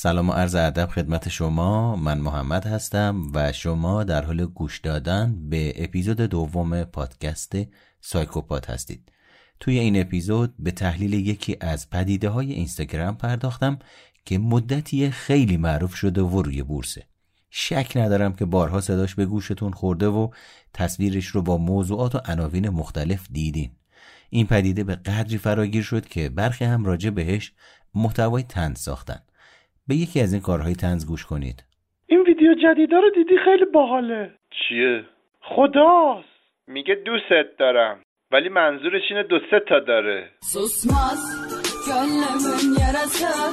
سلام و عرض ادب خدمت شما. من محمد هستم و شما در حال گوش دادن به اپیزود دوم پادکست سایکوپات هستید. توی این اپیزود به تحلیل یکی از پدیده های اینستاگرام پرداختم که مدتی خیلی معروف شده و روی بورسه. شک ندارم که بارها صداش به گوشتون خورده و تصویرش رو با موضوعات و عناوین مختلف دیدین. این پدیده به قدری فراگیر شد که برخی هم راجع بهش محتوای تنز ساختن. به یکی از این کارهای تنز گوش کنید. این ویدیو جدیدا رو دیدی؟ خیلی باحاله. چیه؟ خداست. میگه دوست دارم ولی منظورش اینه دو سه تا داره.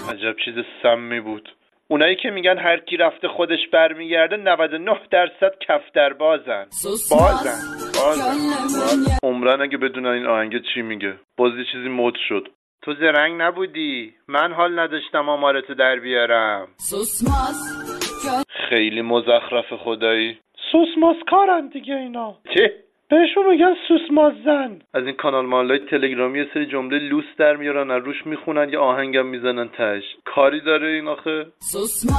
عجب چیز سمی بود. اونایی که میگن هر کی رفته خودش برمیگرده 99 درصد کفتر بازن. بازن بازن yarası عمرن اگه بدونن این آهنگ چی میگه. باز یه چیزی مد شد. تو زرنگ نبودی؟ من حال نداشتم آمارتو در بیارم. خیلی مزخرف خدایی. سوسماسکارن دیگه اینا. چه؟ بهشون میگن سوسماززن از این کانال مالای تلگرامی یه سری جمله لوس در میارن از روش می‌خونن یه آهنگم می‌زنن تش. کاری داره این آخه؟ yarası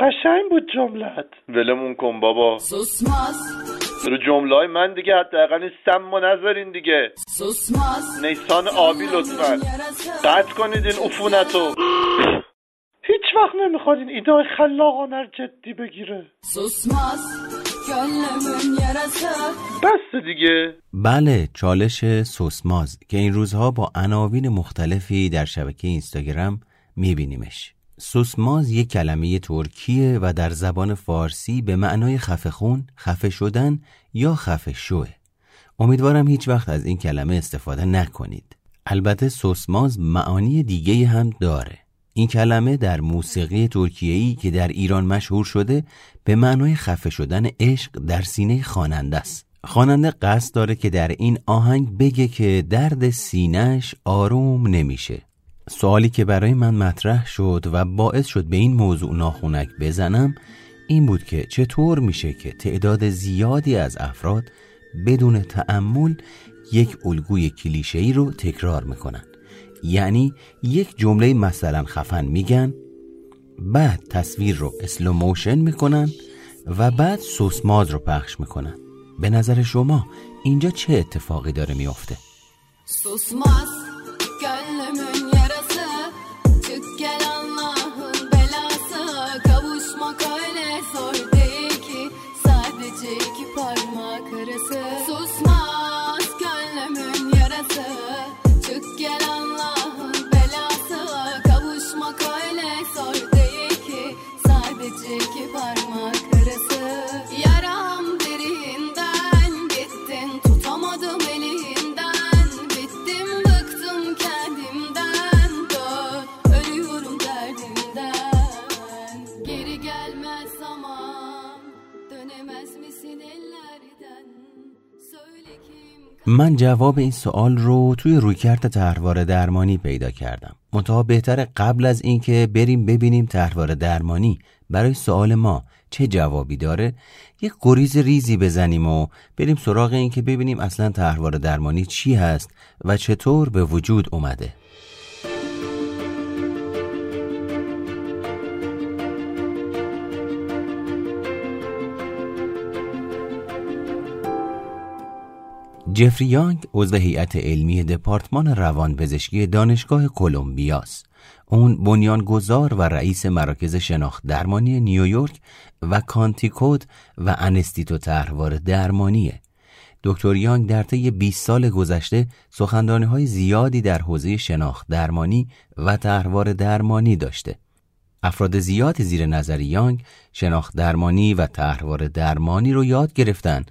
قشنگ بود جملت. ولمون کن بابا. Susmaz رو جمله های من دیگه حداقل این سم و نذارین دیگه. نیسان آبی لطفا. قطع کنید این عفونتو. هیچ وقت نمی‌خواد این ایده خلاقانه رو جدی بگیره. بس دیگه. بله چالش سوسماز که این روزها با عناوین مختلفی در شبکه اینستاگرام میبینیمش. سوسماز یک کلمه ترکیه و در زبان فارسی به معنای خفه خون، خفه شدن یا خفه شوه. امیدوارم هیچ وقت از این کلمه استفاده نکنید. البته سوسماز معانی دیگه هم داره. این کلمه در موسیقی ترکیه‌ای که در ایران مشهور شده به معنای خفه شدن عشق در سینه خواننده است. خواننده قصد داره که در این آهنگ بگه که درد سینهش آروم نمیشه. سوالی که برای من مطرح شد و باعث شد به این موضوع ناخونک بزنم این بود که چطور میشه که تعداد زیادی از افراد بدون تأمل یک الگوی کلیشه‌ای رو تکرار می‌کنن. یعنی یک جمله مثلا خفن میگن بعد تصویر رو slow motion می‌کنن و بعد Susmaz رو پخش می‌کنن. به نظر شما اینجا چه اتفاقی داره میافته؟ Susmaz من جواب این سوال رو توی رویکرد طرحواره درمانی پیدا کردم. منتها بهتر قبل از اینکه بریم ببینیم طرحواره درمانی برای سوال ما چه جوابی داره. یک گریز ریزی بزنیم و بریم سراغ این که ببینیم اصلا طرحواره درمانی چی هست و چطور به وجود اومده. جفری یانگ عضو هیئت علمی دپارتمان روانپزشکی دانشگاه کلمبیاست. اون بنیانگذار و رئیس مراکز شناخت درمانی نیویورک و کانتیکود و انستیتو طرحواره درمانیه. دکتر یانگ در طی 20 سال گذشته سخنرانی های زیادی در حوزه شناخت درمانی و طرحواره درمانی داشته. افراد زیادی زیر نظر یانگ شناخت درمانی و طرحواره درمانی رو یاد گرفتن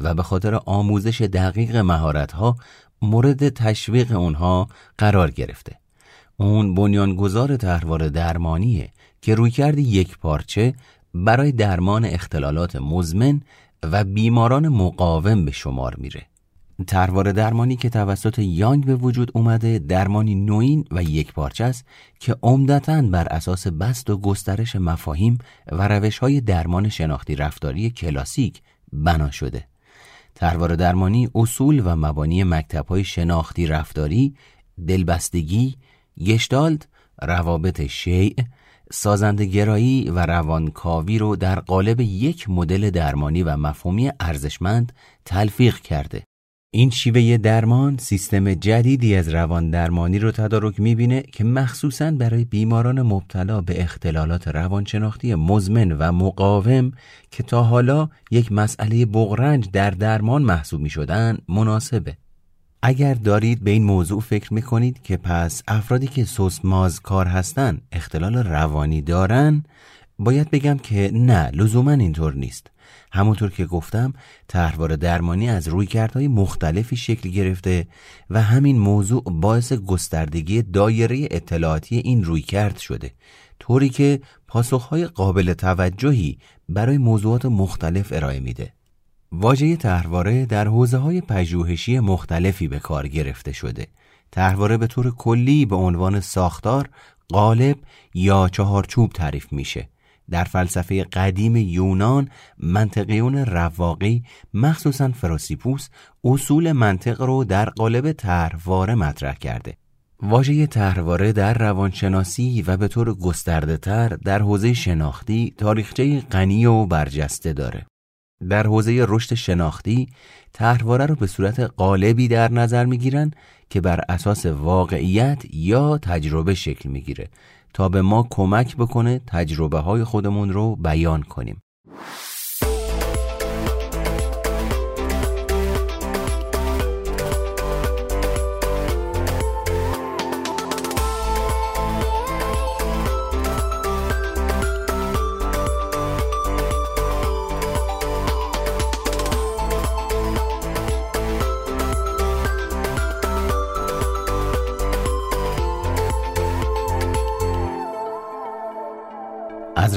و به خاطر آموزش دقیق مهارت‌ها مورد تشویق اونها قرار گرفته. اون بنیانگذار طرحواره درمانیه که رویکردی یک پارچه برای درمان اختلالات مزمن و بیماران مقاوم به شمار میره. طرحواره درمانی که توسط یانگ به وجود اومده درمانی نوین و یک پارچه است که عمدتاً بر اساس بست و گسترش مفاهیم و روش های درمان شناختی رفتاری کلاسیک بنا شده. طرحواره درمانی اصول و مبانی مکتب های شناختی رفتاری، دلبستگی، گشتالت، روابط شیع، سازندگرایی و روانکاوی رو در قالب یک مدل درمانی و مفهومی ارزشمند تلفیق کرده. این شیوه درمان سیستم جدیدی از روان درمانی رو تدارک می‌بینه که مخصوصاً برای بیماران مبتلا به اختلالات روانشناختی مزمن و مقاوم که تا حالا یک مسئله بغرنج در درمان محسوب می شدن مناسبه. اگر دارید به این موضوع فکر می کنید که پس افرادی که سوسماز کار هستن اختلال روانی دارن باید بگم که نه لزوما اینطور نیست همونطور که گفتم طرحواره درمانی از رویکردهای مختلفی شکل گرفته و همین موضوع باعث گستردگی دایره اطلاعاتی این رویکرد شده طوری که پاسخهای قابل توجهی برای موضوعات مختلف ارائه میده. واژه طرحواره در حوزه های پژوهشی مختلفی به کار گرفته شده. طرحواره به طور کلی به عنوان ساختار قالب یا چهارچوب تعریف میشه. در فلسفه قدیم یونان منطقیون رواقی مخصوصا فراسیپوس اصول منطق رو در قالب طرحواره مطرح کرده. واژه طرحواره در روانشناسی و به طور گسترده تر در حوزه شناختی تاریخچه غنی و برجسته داره. در حوزه رشد شناختی طرحواره رو به صورت قالبی در نظر می‌گیرن که بر اساس واقعیت یا تجربه شکل می‌گیره. تا به ما کمک بکنه تجربه های خودمون رو بیان کنیم.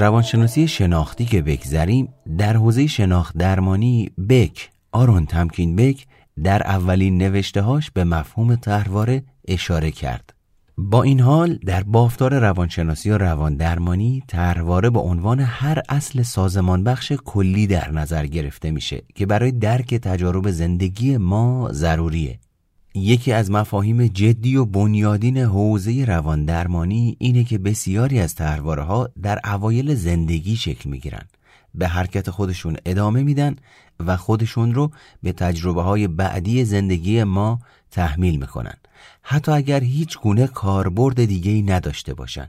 روانشناسی شناختی که بگذریم در حوزه شناخت درمانی بک آرون تمکین بک در اولین نوشتهاش به مفهوم طرحواره اشاره کرد. با این حال در بافتار روانشناسی و روان درمانی طرحواره به عنوان هر اصل سازمان بخش کلی در نظر گرفته میشه که برای درک تجارب زندگی ما ضروریه. یکی از مفاهیم جدی و بنیادین حوزه روان درمانی اینه که بسیاری از تحواره ها در اوایل زندگی شکل می‌گیرن. به حرکت خودشون ادامه میدن و خودشون رو به تجربه های بعدی زندگی ما تحمیل می‌کنن. حتی اگر هیچ گونه کاربرد دیگه ای نداشته باشن.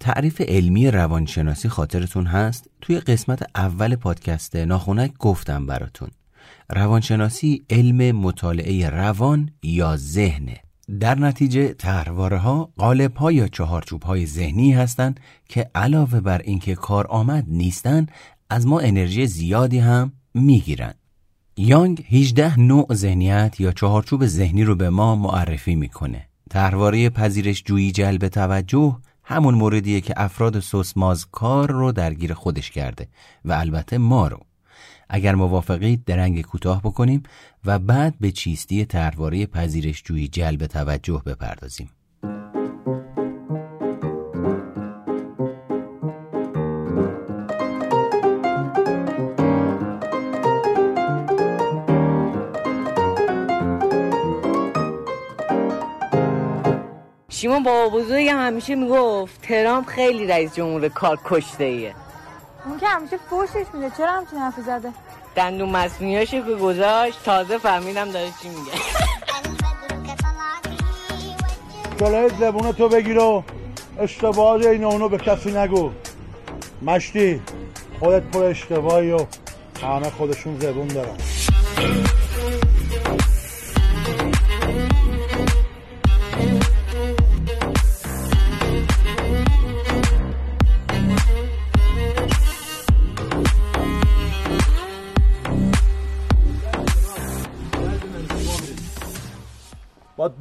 تعریف علمی روانشناسی خاطرتون هست؟ توی قسمت اول پادکست ناخونک گفتم براتون. روانشناسی علم مطالعه روان یا ذهنه در نتیجه تحرواره ها قالب ها یا چهارچوب های ذهنی هستند که علاوه بر اینکه کار آمد نیستن از ما انرژی زیادی هم می‌گیرن یانگ 18 نوع ذهنیت یا چهارچوب ذهنی رو به ما معرفی می‌کنه. تحرواره پذیرش جویی جلب توجه همون موردیه که افراد سوسماز کار رو درگیر خودش کرده و البته ما رو. اگر موافقید درنگ کوتاه بکنیم و بعد به چیستی ترواره پذیرشجویی جلب توجه بپردازیم. شیما بابا بزرگ همیشه می‌گفت ترامپ خیلی رئیس جمهور کار کشته ایه اون که همیشه فوشش میده. چرا همچین حرفی زده؟ دندون مصنوعیاشو که گذاشت تازه فهمیدم داره چی میگه. جلوی زبونه تو بگیر و اشتباهات این اونو به کسی نگو. مشتی خودت پر اشتباهی و همه خودشون زبون دارن.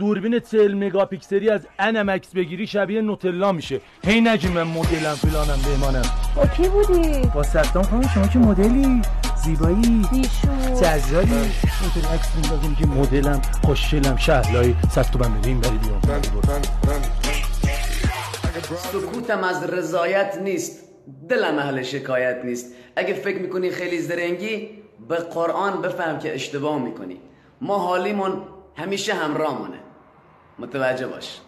دوربین 40 مگاپیکسلی از انمکس بگیری شبیه نوتلا میشه. هی نگی من مدلم فلانم بهمانم. با کی بودی؟ با صدام خانم شما که مدلی. زیبایی. بیشو اونطوری عکس میندازیم که مدلم خوشگلم شهلایی صد تومن بده این بری بیام سکوتم از رضایت نیست. دلم اهل شکایت نیست. اگه فکر می‌کنی خیلی زرنگی به قرآن بفهم که اشتباه می‌کنی. ما حالیمون همیشه همراهمونه. متوجه باش.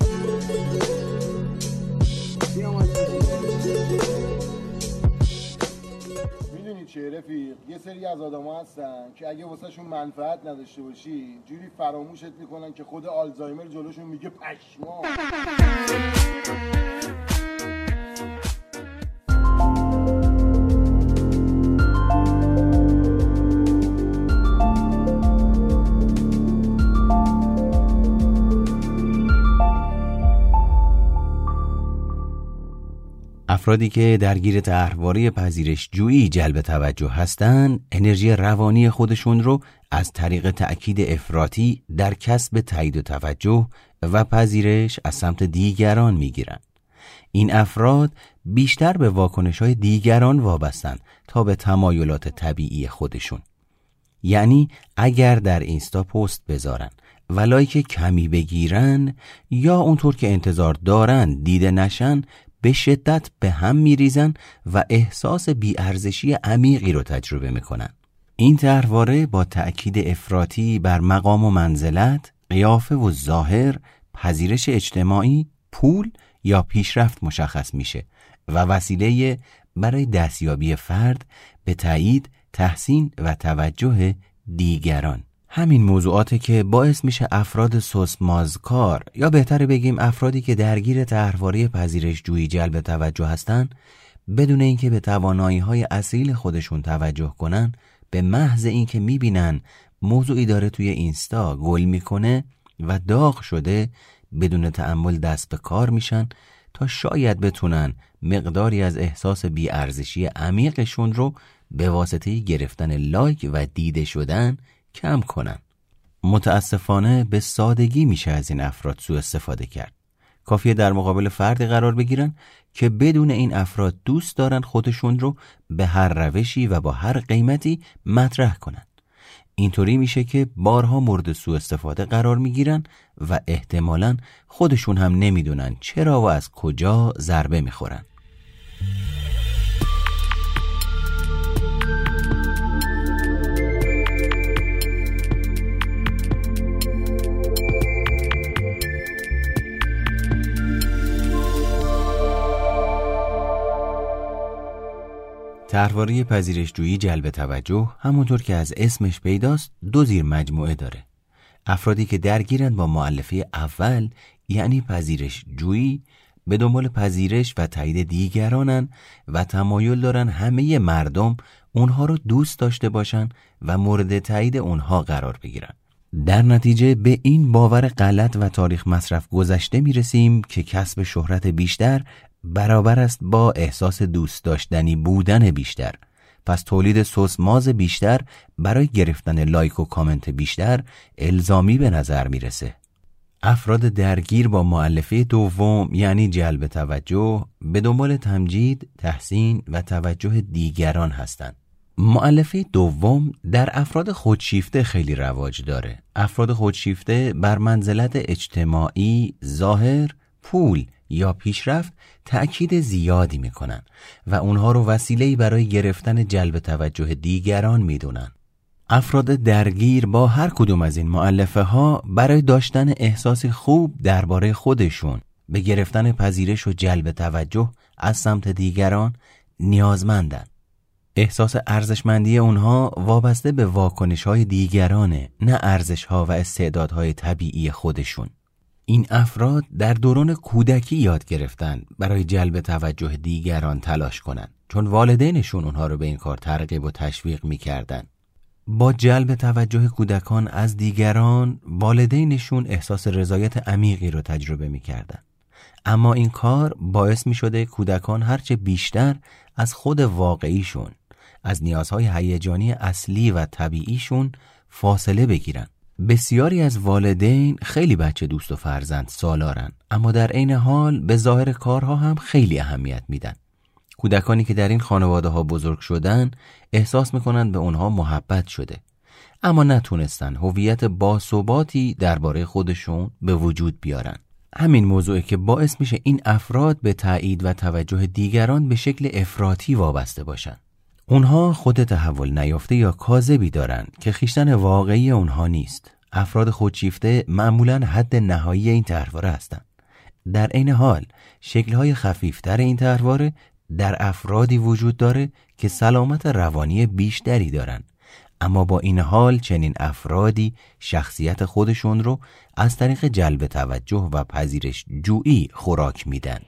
می‌دونی چه رفیق؟ یه سری از آدما هستن که اگه واسهشون منفعت نداشته باشی جوری فراموشت می‌کنن که خود آلزایمر جلوشون میگه پشما افرادی که درگیر طرحواره پذیرش جویی جلب توجه هستند انرژی روانی خودشون رو از طریق تأکید افراطی در کسب تایید و توجه و پذیرش از سمت دیگران می‌گیرند. این افراد بیشتر به واکنش های دیگران وابستن تا به تمایلات طبیعی خودشون. یعنی اگر در اینستا پست بذارن و لایک کمی بگیرن یا اونطور که انتظار دارن دیده نشن به شدت به هم میریزن و احساس بیارزشی عمیقی رو تجربه می‌کنن. این طرحواره با تأکید افراطی بر مقام و منزلت قیافه و ظاهر پذیرش اجتماعی پول یا پیشرفت مشخص میشه و وسیله برای دستیابی فرد به تایید تحسین و توجه دیگران. همین موضوعاتی که باعث میشه افراد سوسمازکار یا بهتره بگیم افرادی که درگیر طرحواره پذیرش جویی جلب توجه هستن بدون اینکه به توانایی های اصیل خودشون توجه کنن به محض اینکه می‌بینن موضوعی داره توی اینستا گل می‌کنه و داغ شده بدون تعمل دست به کار میشن تا شاید بتونن مقداری از احساس بیارزشی عمیقشون رو به واسطه گرفتن لایک و دیده شدن کم کنن. متاسفانه به سادگی میشه از این افراد سوء استفاده کرد. کافیه در مقابل فردی قرار بگیرن که بدون این افراد دوست دارن خودشون رو به هر روشی و با هر قیمتی مطرح کنن. اینطوری میشه که بارها مورد سوء استفاده قرار می‌گیرن و احتمالا خودشون هم نمی‌دونن چرا و از کجا ضربه می‌خورن. طرحواره پذیرشجویی جلب توجه همونطور که از اسمش پیداست دو زیر مجموعه داره. افرادی که درگیرن با معلفه اول یعنی پذیرش جویی به دنبال پذیرش و تایید دیگرانن و تمایل دارن همه مردم اونها رو دوست داشته باشن و مورد تایید اونها قرار بگیرن. در نتیجه به این باور غلط و تاریخ مصرف گذشته می رسیم که کسب شهرت بیشتر برابر است با احساس دوست داشتنی بودن بیشتر پس تولید سوسماز بیشتر برای گرفتن لایک و کامنت بیشتر الزامی به نظر می‌رسه افراد درگیر با معلفه دوم یعنی جلب توجه به دنبال تمجید، تحسین و توجه دیگران هستند. معلفه دوم در افراد خودشیفته خیلی رواج داره. افراد خودشیفته بر منزلت اجتماعی، ظاهر، پول یا پیشرفت تأکید زیادی می‌کنن و اونها رو وسیله‌ای برای گرفتن جلب توجه دیگران می‌دونن. افراد درگیر با هر کدوم از این معلفه ها برای داشتن احساسی خوب درباره خودشون به گرفتن پذیرش و جلب توجه از سمت دیگران نیازمندن. احساس ارزشمندی اونها وابسته به واکنش های دیگرانه نه ارزش ها و استعدادهای طبیعی خودشون. این افراد در دوران کودکی یاد گرفتن برای جلب توجه دیگران تلاش کنند چون والدینشون اونها رو به این کار ترغیب و تشویق می‌کردن. با جلب توجه کودکان از دیگران والدینشون احساس رضایت عمیقی رو تجربه می‌کردن. اما این کار باعث می شده کودکان هرچه بیشتر از خود واقعیشون از نیازهای هیجانی اصلی و طبیعیشون فاصله بگیرن. بسیاری از والدین خیلی بچه دوست و فرزند سالارن اما در عین حال به ظاهر کارها هم خیلی اهمیت میدن. کودکانی که در این خانواده ها بزرگ شدن احساس می‌کنند به اونها محبت شده اما نتونستن هویت باثباتی درباره خودشون به وجود بیارن. همین موضوعی که باعث میشه این افراد به تایید و توجه دیگران به شکل افراطی وابسته باشن. اونها خود تحول نیافته یا کاذبی دارند که خیشتن واقعی اونها نیست. افراد خودشیفته معمولا حد نهایی این طرحواره هستند. در عین حال شکلهای خفیفتر این تهرواره در افرادی وجود داره که سلامت روانی بیشتری دارن اما با این حال چنین افرادی شخصیت خودشون رو از طریق جلب توجه و پذیرش جویی خوراک میدن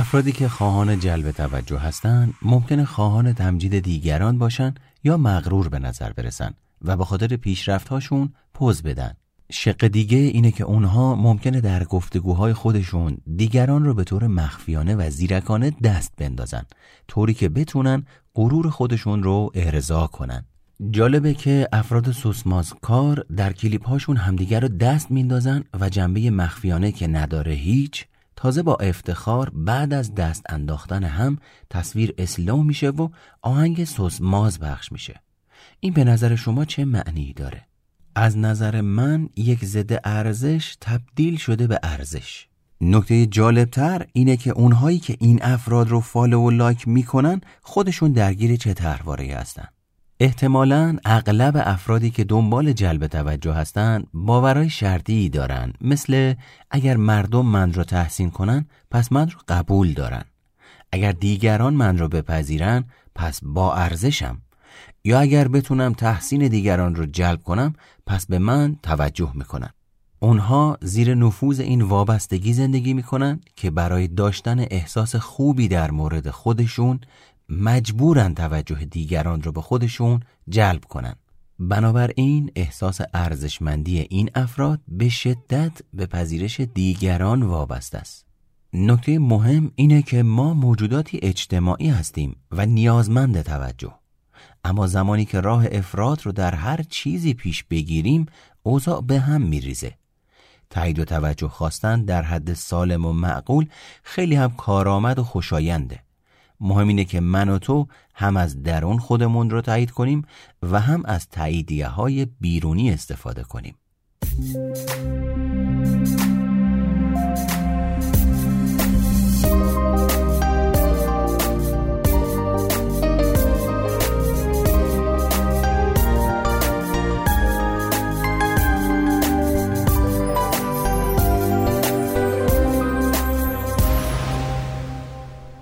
افرادی که خواهان جلب توجه هستند ممکنه خواهان تمجید دیگران باشن یا مغرور به نظر برسن و به خاطر پیشرفتهاشون پوز بدن. شق دیگه اینه که اونها ممکنه در گفتگوهای خودشون دیگران رو به طور مخفیانه و زیرکانه دست بندازن طوری که بتونن غرور خودشون رو ارضا کنن. جالبه که افراد سوسماز کار در کلیپ هاشون همدیگر رو دست میندازن و جنبه مخفیانه که نداره هیچ تازه با افتخار بعد از دست انداختن هم تصویر اسلام میشه و آهنگ سوسماز بخش میشه. این به نظر شما چه معنی داره؟ از نظر من یک ضد ارزش تبدیل شده به ارزش. نکته جالبتر اینه که اونهایی که این افراد رو فالو و لایک می‌کنن خودشون درگیر چه تحواره هستن. احتمالا اغلب افرادی که دنبال جلب توجه هستند باورای شرطی دارن مثل اگر مردم من را تحسین کنن پس من رو قبول دارن اگر دیگران من را بپذیرن پس با ارزشم. یا اگر بتونم تحسین دیگران رو جلب کنم پس به من توجه می‌کنن اونها زیر نفوذ این وابستگی زندگی می‌کنن که برای داشتن احساس خوبی در مورد خودشون مجبورن توجه دیگران رو به خودشون جلب کنن. بنابراین احساس ارزشمندی این افراد به شدت به پذیرش دیگران وابسته است. نکته مهم اینه که ما موجوداتی اجتماعی هستیم و نیازمند توجه. اما زمانی که راه افراد رو در هر چیزی پیش بگیریم اوضاع به هم میریزه. تایید و توجه خواستن در حد سالم و معقول خیلی هم کارآمد و خوشاینده. مهم اینه که من و تو هم از درون خودمون رو تایید کنیم و هم از تاییدیه های بیرونی استفاده کنیم.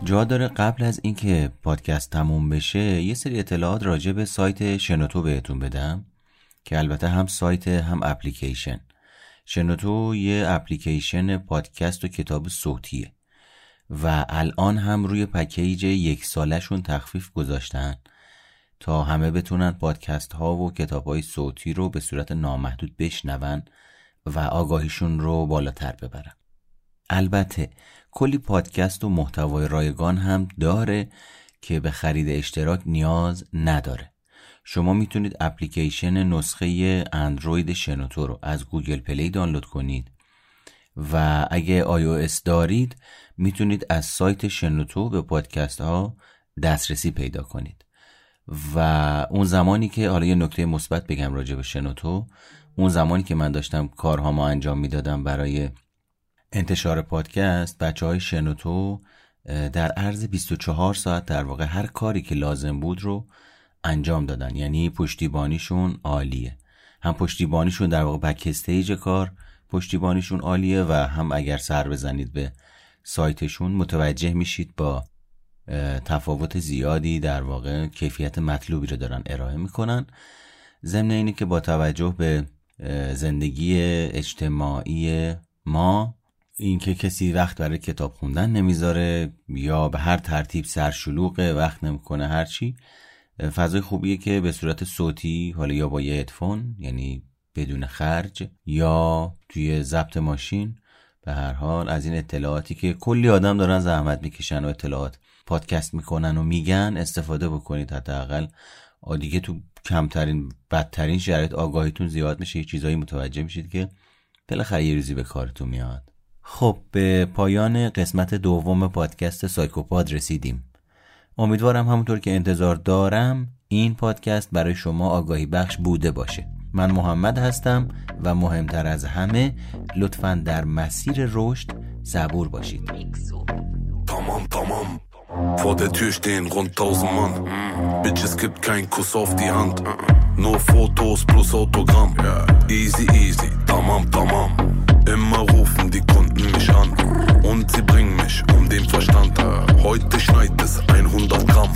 جا داره قبل از اینکه پادکست تموم بشه یه سری اطلاعات راجع به سایت شنوتو بهتون بدم که البته هم سایت هم اپلیکیشن. شنوتو یه اپلیکیشن پادکست و کتاب صوتیه و الان هم روی پکیج یک سالشون تخفیف گذاشتن تا همه بتونن پادکست ها و کتاب های صوتی رو به صورت نامحدود بشنون و آگاهیشون رو بالاتر ببرن. البته کلی پادکست و محتوای رایگان هم داره که به خرید اشتراک نیاز نداره. شما می‌تونید اپلیکیشن نسخه اندروید شنوتو رو از Google Play دانلود کنید و اگه iOS دارید می‌تونید از سایت شنوتو به پادکست ها دسترسی پیدا کنید. و اون زمانی که حالا یه نکته مثبت بگم راجع به شنوتو اون زمانی که من داشتم کارهامو انجام می‌دادم برای انتشار پادکست بچه های شنوتو در عرض 24 ساعت در واقع هر کاری که لازم بود رو انجام دادن. یعنی پشتیبانیشون عالیه. هم پشتیبانیشون در واقع بک استیج کار پشتیبانیشون عالیه و هم اگر سر بزنید به سایتشون متوجه میشید با تفاوت زیادی در واقع کیفیت مطلوبی رو دارن ارائه می‌کنن. ضمن اینه که با توجه به زندگی اجتماعی ما اینکه کسی وقت برای کتاب خوندن نمی‌ذاره یا به هر ترتیب سرشلوغه وقت نمی‌کنه هرچی فضای خوبیه که به صورت صوتی حالا یا با یه ادفون یعنی بدون خرج یا توی ضبط ماشین. به هر حال از این اطلاعاتی که کلی آدم دارن زحمت می‌کشن و اطلاعات پادکست می‌کنن و میگن استفاده بکنید حداقل. دیگه تو کمترین بدترین شرایط آگاهیتون زیاد میشه یه چیزایی متوجه میشید که بالاخره یه روزی به کارتون میاد. خب به پایان قسمت دوم پادکست سایکوپاد رسیدیم امیدوارم همونطور که انتظار دارم این پادکست برای شما آگاهی بخش بوده باشه من محمد هستم و مهمتر از همه لطفا در مسیر رشد صبور باشید تمام تمام Vor der Tür stehen rund tausend Mann. Bitches gibt kein Kuss auf die Hand. Nur Fotos plus Autogramm. Easy, easy, tamam, tamam. Immer rufen die Kunden mich an. Und sie bringen mich um den Verstand. Heute schneit es 100 Gramm.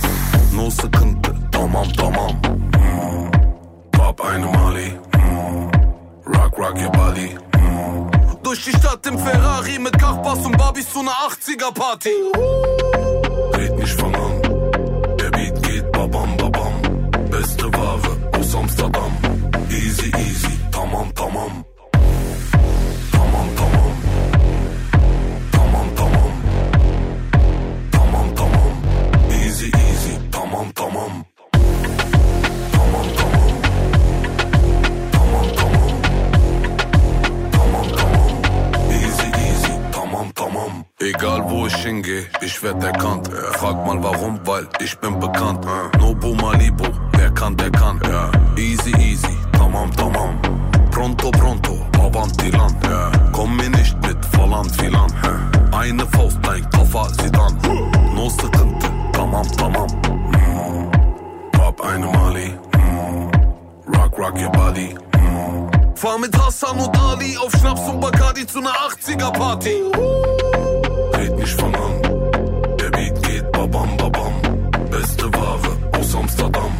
No Sekunde, tamam, tamam. Hab eine Mali. Rock, rock your body. Durch die Stadt im Ferrari mit Kachbass und Barbies zu einer 80er-Party. Red nicht von an. Der Beat geht babam, babam. Beste Ware aus Amsterdam. Easy, easy, tamam. Tamam, ich hingehe, ich werd erkannt. Frag mal warum, weil ich bin bekannt. Nobu Malibu, wer kann, der kann. Easy, easy, tamam, tamam. Pronto, pronto, avanti Land. Komm mir nicht mit falan filan. Eine Faust, dein Koffer, sieht an. No Sekunde, tamam, tamam. Hab eine Mali. Rock, rock your body. Fahr mit Hassan und Ali auf Schnaps und Bacardi zu einer 80er-Party. Red von an. Der Beat babam babam. Beste Ware aus Amsterdam.